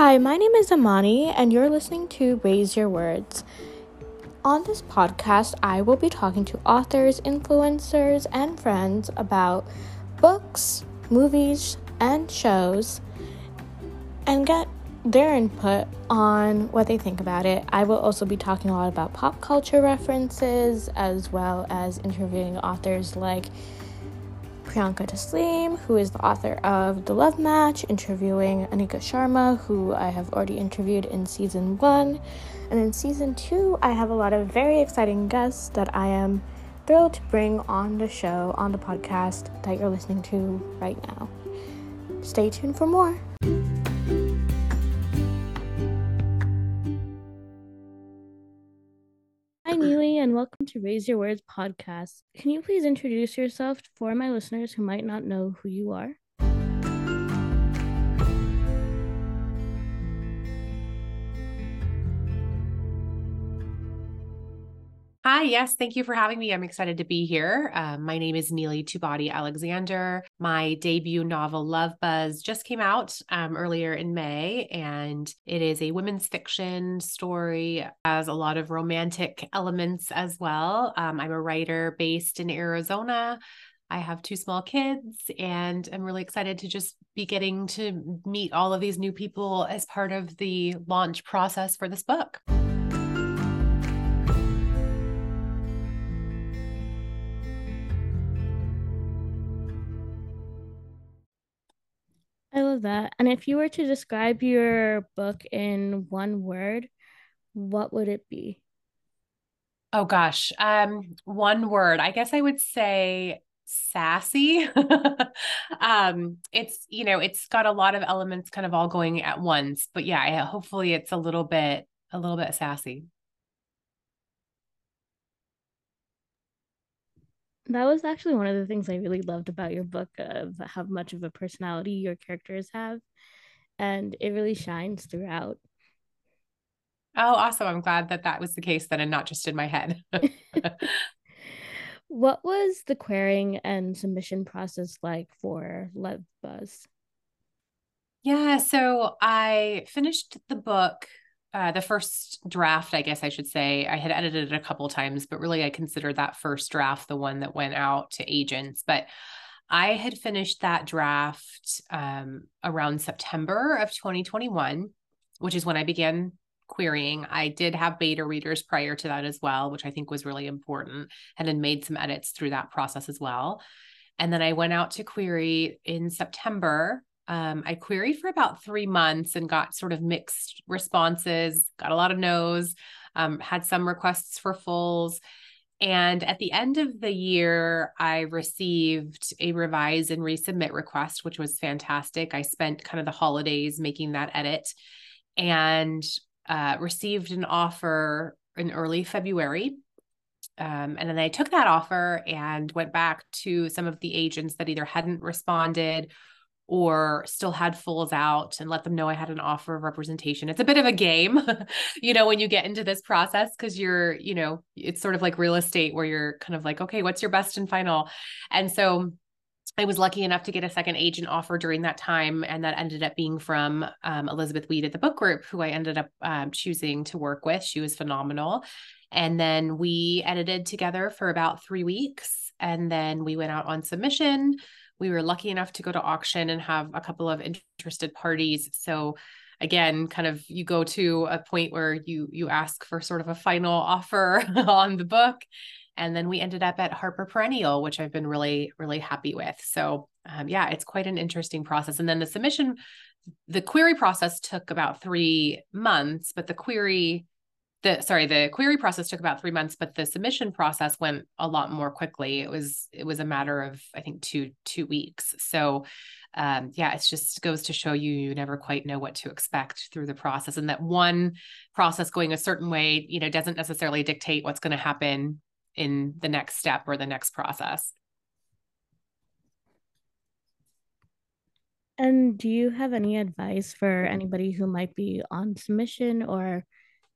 Hi, my name is Amani, and you're listening to Raise Your Words. On this podcast, I will be talking to authors, influencers, and friends about books, movies, and shows and get their input on what they think about it. I will also be talking a lot about pop culture references as well as interviewing authors like Priyanka Taslim, who is the author of The Love Match, interviewing Anika Sharma, who I have already interviewed in season one. And in season two, I have a lot of very exciting guests that I am thrilled to bring on the show, on the podcast that you're listening to right now. Stay tuned for more. Neely, and welcome to Raise Your Words podcast. Can you please introduce yourself for my listeners who might not know who you are? Hi, yes, thank you for having me. I'm excited to be here. Um, my name is Neely Tubati Alexander. My debut novel, Love Buzz, just came out um, earlier in May, and it is a women's fiction story, has a lot of romantic elements as well. Um, I'm a writer based in Arizona. I have two small kids, and I'm really excited to just be getting to meet all of these new people as part of the launch process for this book. Love that. And if you were to describe your book in one word, what would it be? Oh gosh. Um, one word. I guess I would say sassy. um, it's, you know, it's got a lot of elements kind of all going at once. But yeah, I, hopefully it's a little bit a little bit sassy. That was actually one of the things I really loved about your book of how much of a personality your characters have. And it really shines throughout. Oh, awesome. I'm glad that that was the case then and not just in my head. what was the querying and submission process like for Love Buzz? Yeah, so I finished the book uh, the first draft, I guess I should say, I had edited it a couple times, but really I considered that first draft the one that went out to agents. But I had finished that draft um, around September of 2021, which is when I began querying. I did have beta readers prior to that as well, which I think was really important, and then made some edits through that process as well. And then I went out to query in September um, I queried for about three months and got sort of mixed responses, got a lot of no's, um, had some requests for fulls. And at the end of the year, I received a revise and resubmit request, which was fantastic. I spent kind of the holidays making that edit and uh, received an offer in early February. Um, and then I took that offer and went back to some of the agents that either hadn't responded or still had fulls out and let them know I had an offer of representation. It's a bit of a game, you know, when you get into this process because you're, you know, it's sort of like real estate where you're kind of like, okay, what's your best and final? And so I was lucky enough to get a second agent offer during that time, and that ended up being from um, Elizabeth Weed at the book group, who I ended up um, choosing to work with. She was phenomenal. And then we edited together for about three weeks, and then we went out on submission we were lucky enough to go to auction and have a couple of interested parties. So again, kind of you go to a point where you you ask for sort of a final offer on the book. And then we ended up at Harper Perennial, which I've been really, really happy with. So um, yeah, it's quite an interesting process. And then the submission, the query process took about three months, but the query the sorry the query process took about three months but the submission process went a lot more quickly. It was it was a matter of i think two two weeks. So um, yeah it just goes to show you you never quite know what to expect through the process and that one process going a certain way you know doesn't necessarily dictate what's going to happen in the next step or the next process. And do you have any advice for anybody who might be on submission or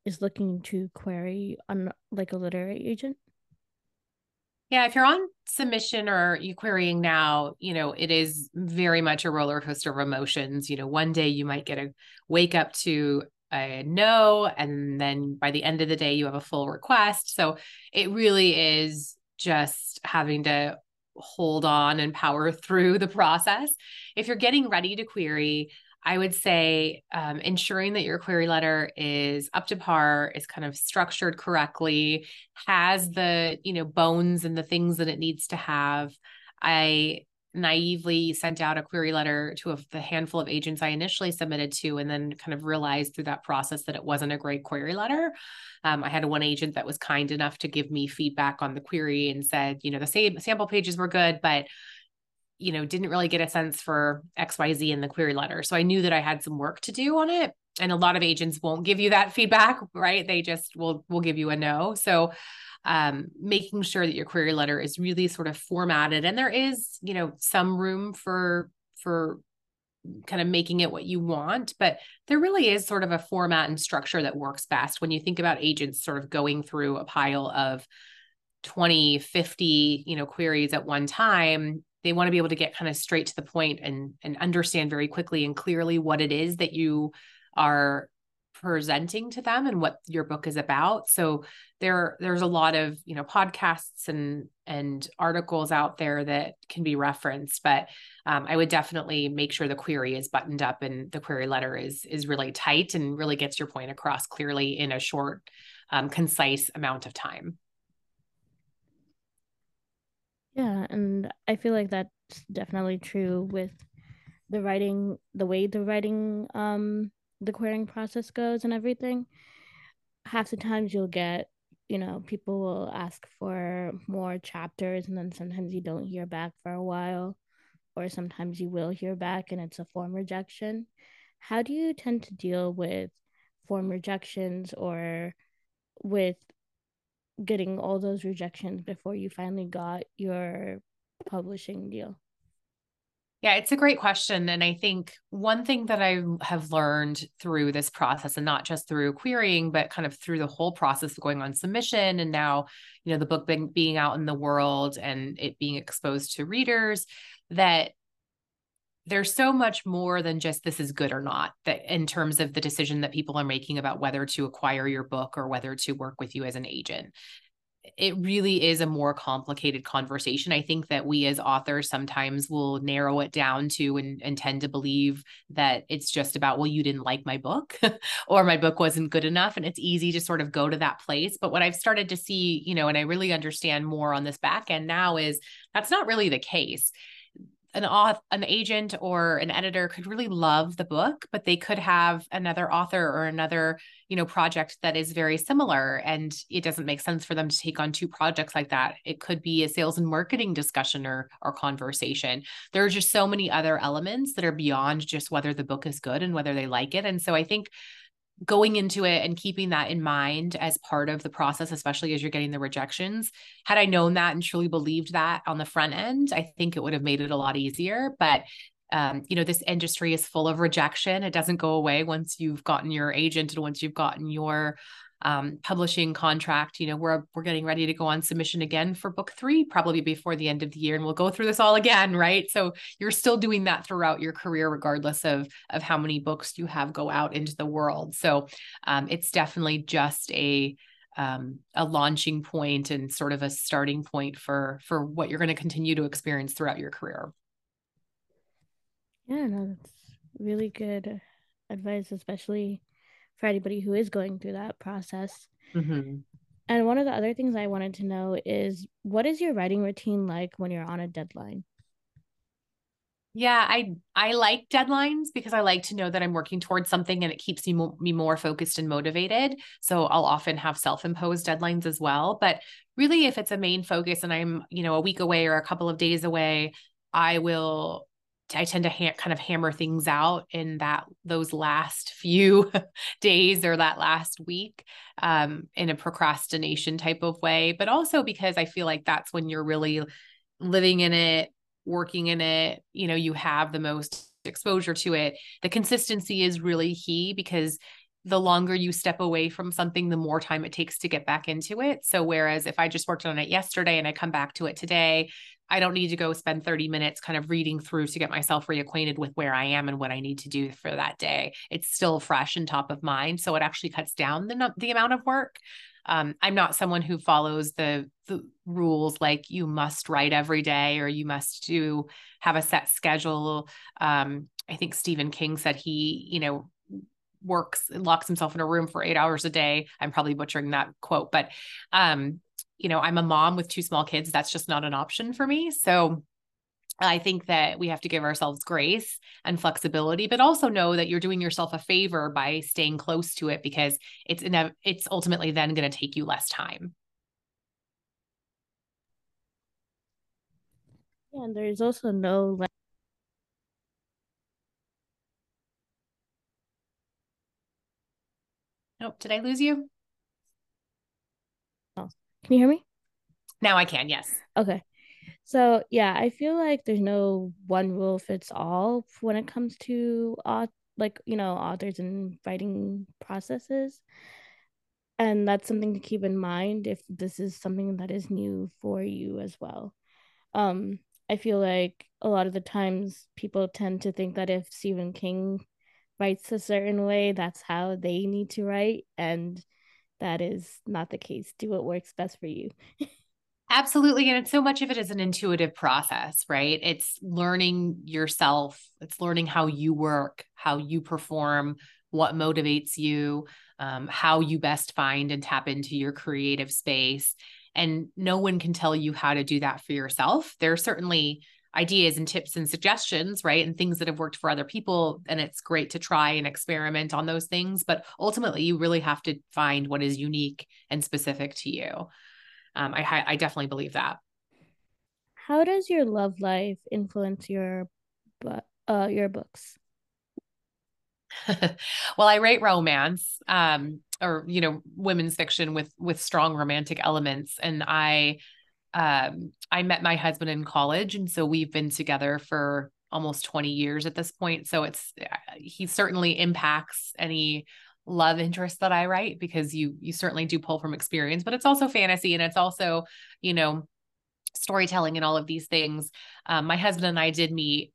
is looking to query on like a literary agent? Yeah, if you're on submission or you querying now, you know, it is very much a roller coaster of emotions. You know, one day you might get a wake up to a no, and then by the end of the day, you have a full request. So it really is just having to hold on and power through the process. If you're getting ready to query, I would say um, ensuring that your query letter is up to par, is kind of structured correctly, has the you know bones and the things that it needs to have. I naively sent out a query letter to a, the handful of agents I initially submitted to, and then kind of realized through that process that it wasn't a great query letter. Um, I had one agent that was kind enough to give me feedback on the query and said, you know, the same sample pages were good, but you know, didn't really get a sense for XYZ in the query letter. So I knew that I had some work to do on it. And a lot of agents won't give you that feedback, right? They just will will give you a no. So um, making sure that your query letter is really sort of formatted and there is, you know, some room for for kind of making it what you want but there really is sort of a format and structure that works best when you think about agents sort of going through a pile of 20 50 you know queries at one time they want to be able to get kind of straight to the point and and understand very quickly and clearly what it is that you are presenting to them and what your book is about. So there there's a lot of you know podcasts and and articles out there that can be referenced but um, i would definitely make sure the query is buttoned up and the query letter is is really tight and really gets your point across clearly in a short um, concise amount of time yeah and i feel like that's definitely true with the writing the way the writing um the querying process goes and everything. Half the times you'll get you know people will ask for more chapters and then sometimes you don't hear back for a while or sometimes you will hear back and it's a form rejection. How do you tend to deal with form rejections or with getting all those rejections before you finally got your publishing deal yeah, it's a great question. And I think one thing that I have learned through this process, and not just through querying, but kind of through the whole process of going on submission and now, you know, the book being, being out in the world and it being exposed to readers, that there's so much more than just this is good or not that in terms of the decision that people are making about whether to acquire your book or whether to work with you as an agent it really is a more complicated conversation. I think that we as authors sometimes will narrow it down to and, and tend to believe that it's just about, well, you didn't like my book or my book wasn't good enough. And it's easy to sort of go to that place. But what I've started to see, you know, and I really understand more on this back end now is that's not really the case an author, an agent or an editor could really love the book, but they could have another author or another, you know, project that is very similar and it doesn't make sense for them to take on two projects like that. It could be a sales and marketing discussion or or conversation. There are just so many other elements that are beyond just whether the book is good and whether they like it. And so I think going into it and keeping that in mind as part of the process, especially as you're getting the rejections. Had I known that and truly believed that on the front end, I think it would have made it a lot easier. But um, you know, this industry is full of rejection. It doesn't go away once you've gotten your agent and once you've gotten your um, publishing contract. You know, we're we're getting ready to go on submission again for book three, probably before the end of the year, and we'll go through this all again, right? So you're still doing that throughout your career, regardless of of how many books you have go out into the world. So um, it's definitely just a um, a launching point and sort of a starting point for for what you're going to continue to experience throughout your career. Yeah, no, that's really good advice, especially for anybody who is going through that process. Mm-hmm. And one of the other things I wanted to know is what is your writing routine like when you're on a deadline? Yeah, I I like deadlines because I like to know that I'm working towards something and it keeps me, mo- me more focused and motivated. So I'll often have self-imposed deadlines as well, but really if it's a main focus and I'm, you know, a week away or a couple of days away, I will I tend to ha- kind of hammer things out in that those last few days or that last week um, in a procrastination type of way, but also because I feel like that's when you're really living in it, working in it. You know, you have the most exposure to it. The consistency is really key because the longer you step away from something, the more time it takes to get back into it. So, whereas if I just worked on it yesterday and I come back to it today, I don't need to go spend 30 minutes kind of reading through to get myself reacquainted with where I am and what I need to do for that day. It's still fresh and top of mind. So, it actually cuts down the, the amount of work. Um, I'm not someone who follows the, the rules like you must write every day or you must do have a set schedule. Um, I think Stephen King said he, you know, works locks himself in a room for eight hours a day i'm probably butchering that quote but um you know i'm a mom with two small kids that's just not an option for me so I think that we have to give ourselves grace and flexibility, but also know that you're doing yourself a favor by staying close to it because it's inev- it's ultimately then going to take you less time. Yeah, and there's also no like Nope. Did I lose you? Can you hear me? Now I can. Yes. Okay. So yeah, I feel like there's no one rule fits all when it comes to uh, like you know authors and writing processes, and that's something to keep in mind if this is something that is new for you as well. Um, I feel like a lot of the times people tend to think that if Stephen King writes a certain way, that's how they need to write. And that is not the case. Do what works best for you. Absolutely. And so much of it is an intuitive process, right? It's learning yourself, it's learning how you work, how you perform, what motivates you, um, how you best find and tap into your creative space. And no one can tell you how to do that for yourself. There are certainly ideas and tips and suggestions, right? And things that have worked for other people. And it's great to try and experiment on those things. But ultimately, you really have to find what is unique and specific to you. Um, I, I definitely believe that. How does your love life influence your, uh, your books? well, I write romance, um, or you know, women's fiction with with strong romantic elements, and I um, I met my husband in college, and so we've been together for almost 20 years at this point. So it's uh, he certainly impacts any love interest that I write because you you certainly do pull from experience, but it's also fantasy and it's also you know storytelling and all of these things. Um, my husband and I did meet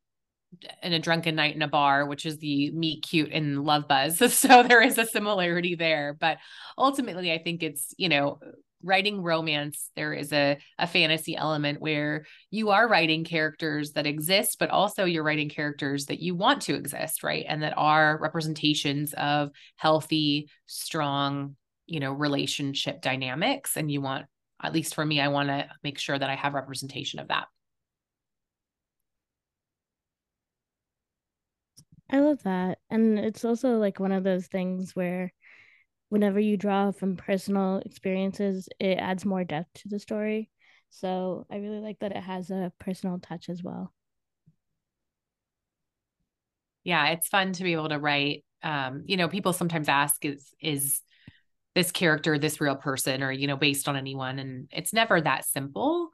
in a drunken night in a bar, which is the meet cute and love buzz. So there is a similarity there. But ultimately, I think it's, you know, writing romance, there is a, a fantasy element where you are writing characters that exist, but also you're writing characters that you want to exist, right? And that are representations of healthy, strong, you know, relationship dynamics. And you want, at least for me, I want to make sure that I have representation of that. I love that. And it's also like one of those things where whenever you draw from personal experiences, it adds more depth to the story. So I really like that it has a personal touch as well. Yeah, it's fun to be able to write. Um, you know, people sometimes ask, is is this character this real person or you know based on anyone and it's never that simple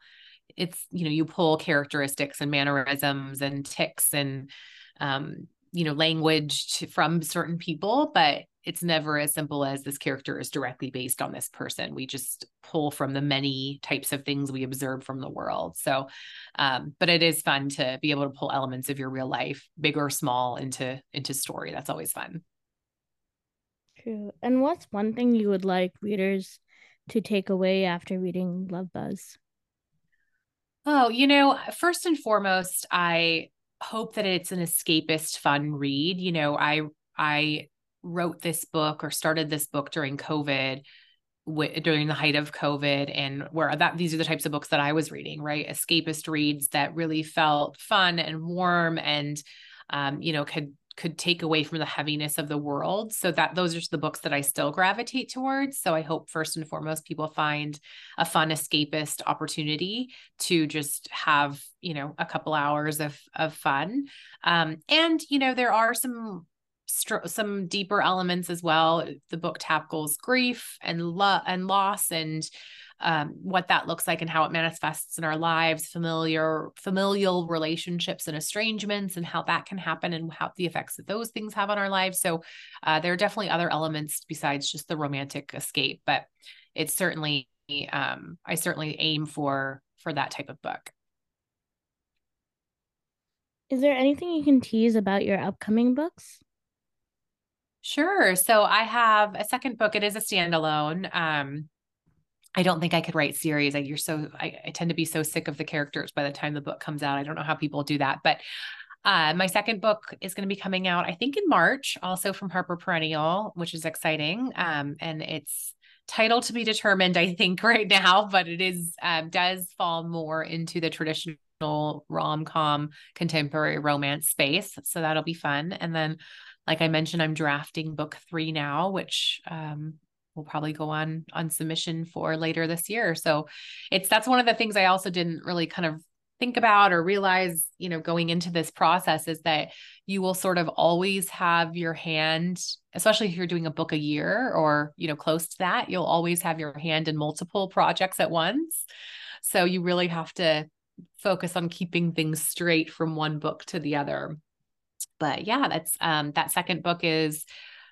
it's you know you pull characteristics and mannerisms and ticks and um you know language to, from certain people but it's never as simple as this character is directly based on this person. We just pull from the many types of things we observe from the world. So, um, but it is fun to be able to pull elements of your real life, big or small, into into story. That's always fun. True. And what's one thing you would like readers to take away after reading Love Buzz? Oh, you know, first and foremost, I hope that it's an escapist fun read. You know, I I wrote this book or started this book during COVID w- during the height of COVID and where that these are the types of books that I was reading, right? Escapist reads that really felt fun and warm and um, you know, could could take away from the heaviness of the world. So that those are the books that I still gravitate towards. So I hope first and foremost people find a fun escapist opportunity to just have, you know, a couple hours of of fun. Um, and you know, there are some some deeper elements as well. The book tackles grief and love and loss and um, what that looks like and how it manifests in our lives, familiar familial relationships and estrangements, and how that can happen and how the effects that those things have on our lives. So uh, there are definitely other elements besides just the romantic escape, but it's certainly um, I certainly aim for for that type of book. Is there anything you can tease about your upcoming books? Sure. So I have a second book. It is a standalone. Um, I don't think I could write series. Like you're so I, I, tend to be so sick of the characters by the time the book comes out. I don't know how people do that. But uh, my second book is going to be coming out, I think, in March, also from Harper Perennial, which is exciting. Um, and it's title to be determined, I think, right now, but it is um, does fall more into the traditional rom-com contemporary romance space so that'll be fun and then like i mentioned i'm drafting book three now which um, will probably go on on submission for later this year so it's that's one of the things i also didn't really kind of think about or realize you know going into this process is that you will sort of always have your hand especially if you're doing a book a year or you know close to that you'll always have your hand in multiple projects at once so you really have to focus on keeping things straight from one book to the other. But yeah, that's um, that second book is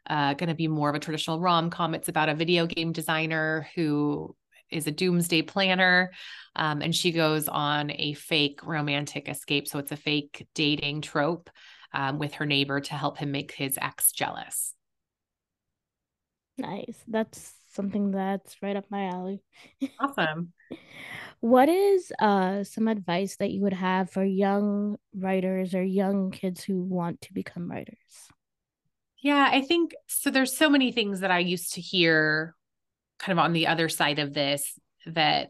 uh, going to be more of a traditional rom com. It's about a video game designer who is a doomsday planner. Um, and she goes on a fake romantic escape. So it's a fake dating trope um, with her neighbor to help him make his ex jealous. Nice. That's something that's right up my alley. Awesome. What is uh some advice that you would have for young writers or young kids who want to become writers? Yeah, I think so there's so many things that I used to hear kind of on the other side of this that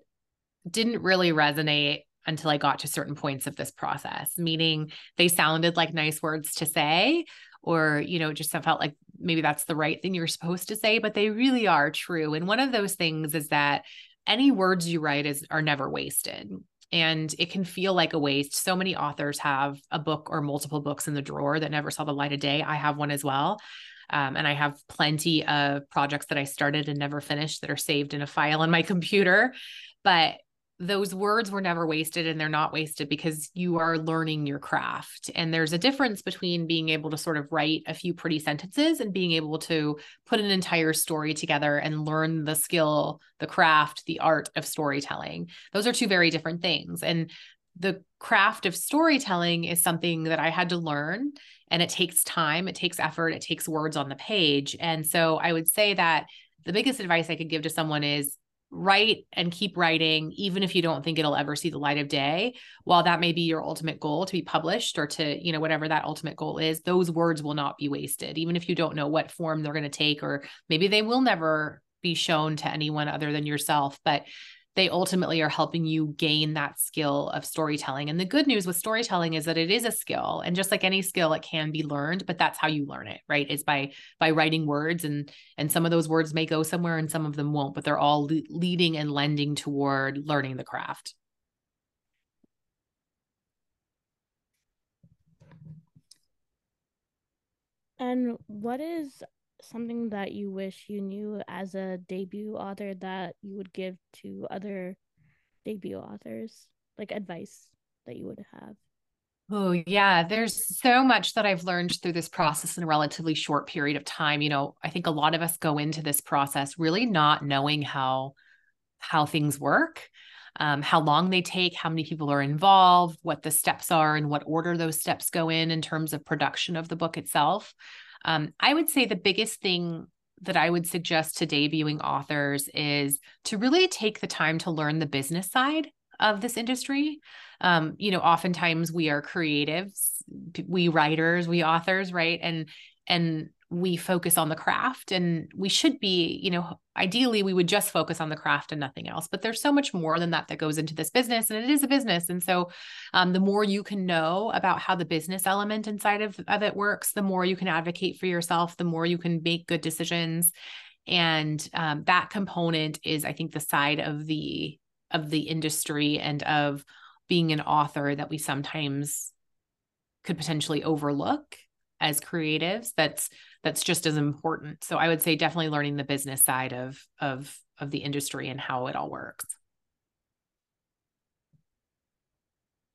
didn't really resonate until I got to certain points of this process, meaning they sounded like nice words to say, or, you know, just felt like maybe that's the right thing you're supposed to say, but they really are true. And one of those things is that any words you write is are never wasted and it can feel like a waste. So many authors have a book or multiple books in the drawer that never saw the light of day. I have one as well. Um, and I have plenty of projects that I started and never finished that are saved in a file on my computer. But those words were never wasted and they're not wasted because you are learning your craft. And there's a difference between being able to sort of write a few pretty sentences and being able to put an entire story together and learn the skill, the craft, the art of storytelling. Those are two very different things. And the craft of storytelling is something that I had to learn and it takes time, it takes effort, it takes words on the page. And so I would say that the biggest advice I could give to someone is write and keep writing even if you don't think it'll ever see the light of day. While that may be your ultimate goal to be published or to you know whatever that ultimate goal is those words will not be wasted. Even if you don't know what form they're going to take or maybe they will never be shown to anyone other than yourself but they ultimately are helping you gain that skill of storytelling. And the good news with storytelling is that it is a skill. And just like any skill, it can be learned, but that's how you learn it, right? Is by by writing words and and some of those words may go somewhere and some of them won't, but they're all le- leading and lending toward learning the craft. And what is something that you wish you knew as a debut author that you would give to other debut authors? Like advice that you would have? Oh, yeah. There's so much that I've learned through this process in a relatively short period of time. You know, I think a lot of us go into this process really not knowing how how things work, um, how long they take, how many people are involved, what the steps are, and what order those steps go in in terms of production of the book itself. Um, I would say the biggest thing that I would suggest to debuting authors is to really take the time to learn the business side of this industry. Um, you know, oftentimes we are creatives, we writers, we authors, right? And and we focus on the craft and we should be you know ideally we would just focus on the craft and nothing else. But there's so much more than that that goes into this business and it is a business. And so um, the more you can know about how the business element inside of, of it works the more you can advocate for yourself the more you can make good decisions. And um, that component is i think the side of the of the industry and of being an author that we sometimes could potentially overlook as creatives that's that's just as important so i would say definitely learning the business side of of of the industry and how it all works.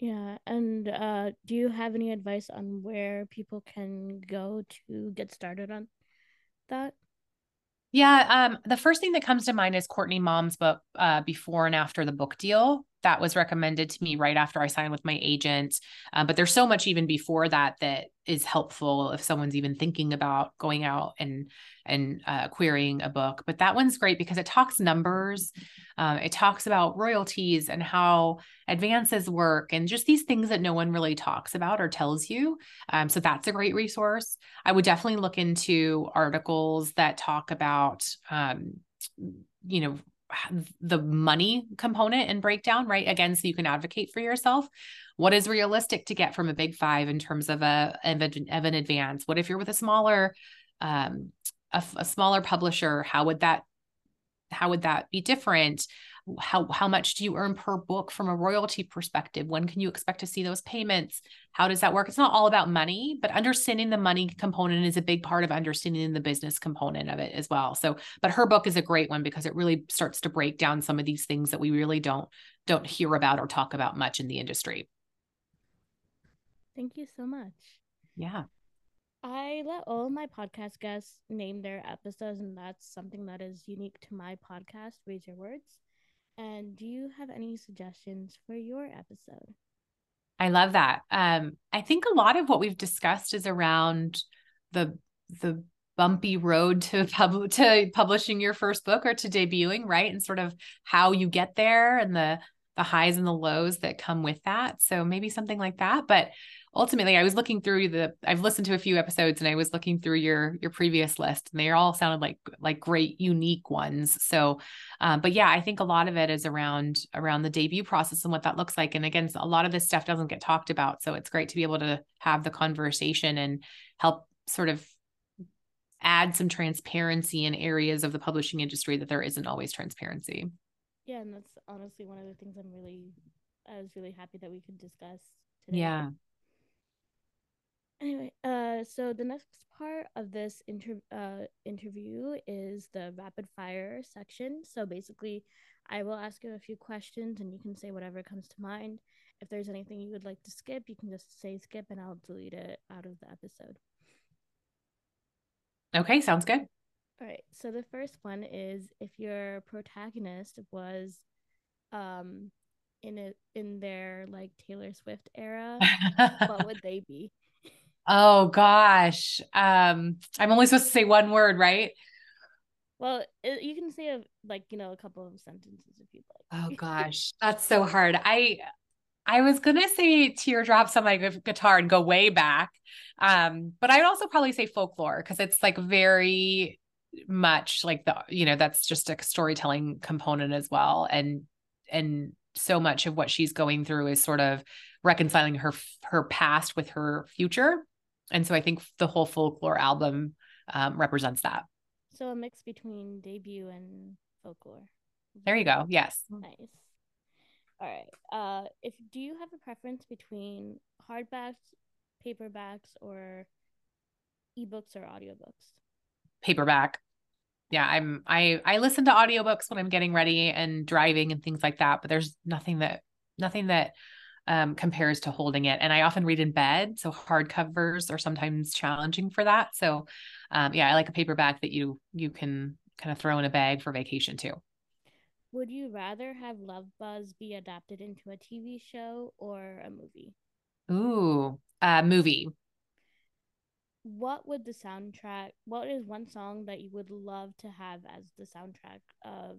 Yeah, and uh, do you have any advice on where people can go to get started on that? Yeah, um, the first thing that comes to mind is Courtney Maum's book, uh, Before and After the Book Deal. That was recommended to me right after I signed with my agent. Uh, but there's so much even before that that is helpful if someone's even thinking about going out and and uh, querying a book. But that one's great because it talks numbers. Um, it talks about royalties and how advances work and just these things that no one really talks about or tells you. Um, so that's a great resource. I would definitely look into articles that talk about, um, you know, the money component and breakdown, right? Again, so you can advocate for yourself. What is realistic to get from a big five in terms of a of, an advance? What if you're with a smaller um, a, a smaller publisher? How would that how would that be different? How how much do you earn per book from a royalty perspective? When can you expect to see those payments? How does that work? It's not all about money but understanding the money component is a big part of understanding the business component of it as well. So but her book is a great one because it really starts to break down some of these things that we really don't don't hear about or talk about much in the industry. Thank you so much. Yeah. I let all my podcast guests name their episodes, and that's something that is unique to my podcast, Raise Your Words. And do you have any suggestions for your episode? I love that. Um, I think a lot of what we've discussed is around the the bumpy road to pub- to publishing your first book or to debuting, right? And sort of how you get there and the the highs and the lows that come with that. So maybe something like that. But ultimately i was looking through the i've listened to a few episodes and i was looking through your your previous list and they all sounded like like great unique ones. So um, but yeah i think a lot of it is around around the debut process and what that looks like. And again a lot of this stuff doesn't get talked about. So it's great to be able to have the conversation and help sort of add some transparency in areas of the publishing industry that there isn't always transparency. Yeah and that's honestly one of the things i'm really i was really happy that we could discuss today. yeah Anyway, uh, so the next part of this inter- uh, interview is the rapid fire section. So basically, I will ask you a few questions and you can say whatever comes to mind. If there's anything you would like to skip, you can just say skip and I'll delete it out of the episode. Okay, sounds good. All right. So the first one is if your protagonist was um in it in their like Taylor Swift era, what would they be? Oh gosh. Um I'm only supposed to say one word, right? Well, it, you can say a, like, you know, a couple of sentences if you'd like. Oh gosh, that's so hard. I I was going to say teardrops on my guitar and go way back. Um but I'd also probably say folklore because it's like very much like the you know that's just a storytelling component as well and and so much of what she's going through is sort of reconciling her her past with her future and so I think the whole folklore album um, represents that. So a mix between debut and folklore. There you go. Yes. Nice. All right. Uh, if do you have a preference between hardbacks, paperbacks, or ebooks or audiobooks? Paperback. Yeah, I'm I I listen to audiobooks when I'm getting ready and driving and things like that, but there's nothing that nothing that um, compares to holding it. And I often read in bed, so hardcovers are sometimes challenging for that. So, um, yeah, I like a paperback that you you can kind of throw in a bag for vacation too. Would you rather have Love Buzz be adapted into a TV show or a movie? Ooh, a movie. What would the soundtrack? What is one song that you would love to have as the soundtrack of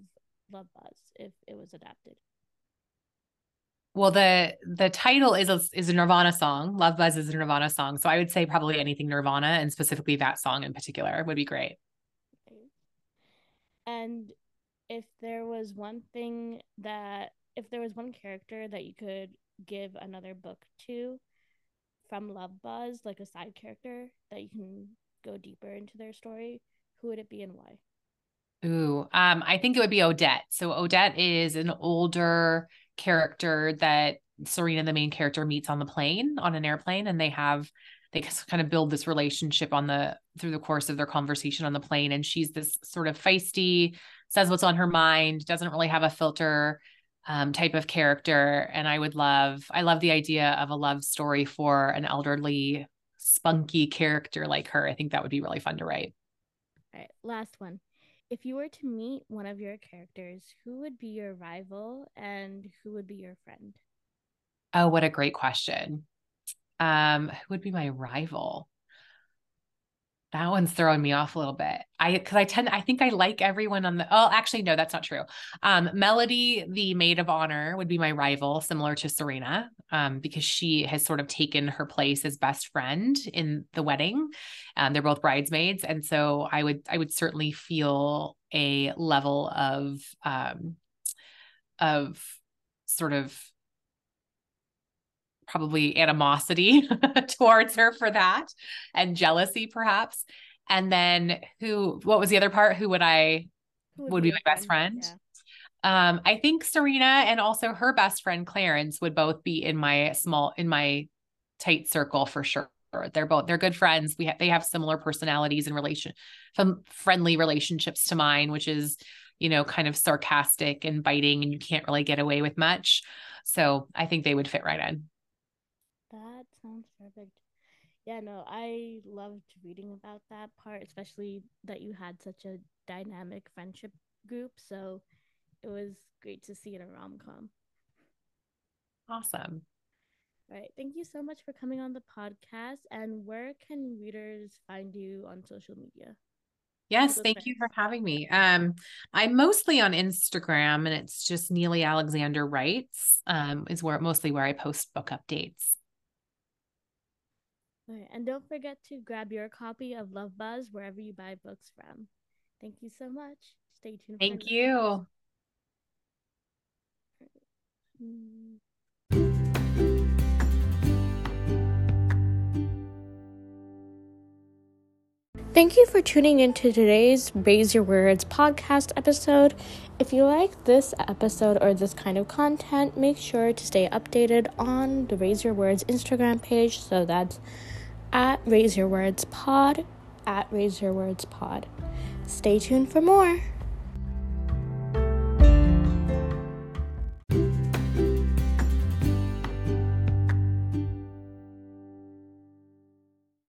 Love Buzz if it was adapted? Well, the the title is a, is a Nirvana song. Love Buzz is a Nirvana song, so I would say probably anything Nirvana, and specifically that song in particular would be great. And if there was one thing that, if there was one character that you could give another book to from Love Buzz, like a side character that you can go deeper into their story, who would it be and why? Ooh, um, I think it would be Odette. So Odette is an older character that Serena, the main character, meets on the plane on an airplane, and they have they kind of build this relationship on the through the course of their conversation on the plane and she's this sort of feisty says what's on her mind doesn't really have a filter um, type of character and i would love i love the idea of a love story for an elderly spunky character like her. I think that would be really fun to write. All right last one if you were to meet one of your characters who would be your rival and who would be your friend oh what a great question um, who would be my rival? That one's throwing me off a little bit. I because I tend I think I like everyone on the oh actually no that's not true. Um Melody the maid of honor would be my rival similar to Serena um because she has sort of taken her place as best friend in the wedding. Um they're both bridesmaids and so I would I would certainly feel a level of um of sort of probably animosity towards her for that and jealousy perhaps. And then who what was the other part? Who would i who would, would be, my best friend? Yeah. um i think serena and also her best friend clarence would both be in my small in my tight circle for sure. They're both they're good friends. We have they have similar personalities and relation friendly relationships to mine which is you know kind of sarcastic and biting and you can't really get away with much. So i think they would fit right in sounds perfect. Yeah, no, I loved reading about that part, especially that you had such a dynamic friendship group. So it was great to see in a rom com. Awesome. All right. Thank you so much for coming on the podcast. And where can readers find you on social media? Yes, thank you for having me. Um, I'm mostly on Instagram and it's just Neely Alexander Writes, um, is where mostly where I post book updates. Right. And don't forget to grab your copy of Love Buzz wherever you buy books from. Thank you so much. Stay tuned. Thank you. Thank you for tuning in to today's Raise Your Words podcast episode. If you like this episode or this kind of content, make sure to stay updated on the Raise Your Words Instagram page. So that's at Raise Your Words Pod, at Raise Your Words Pod. Stay tuned for more.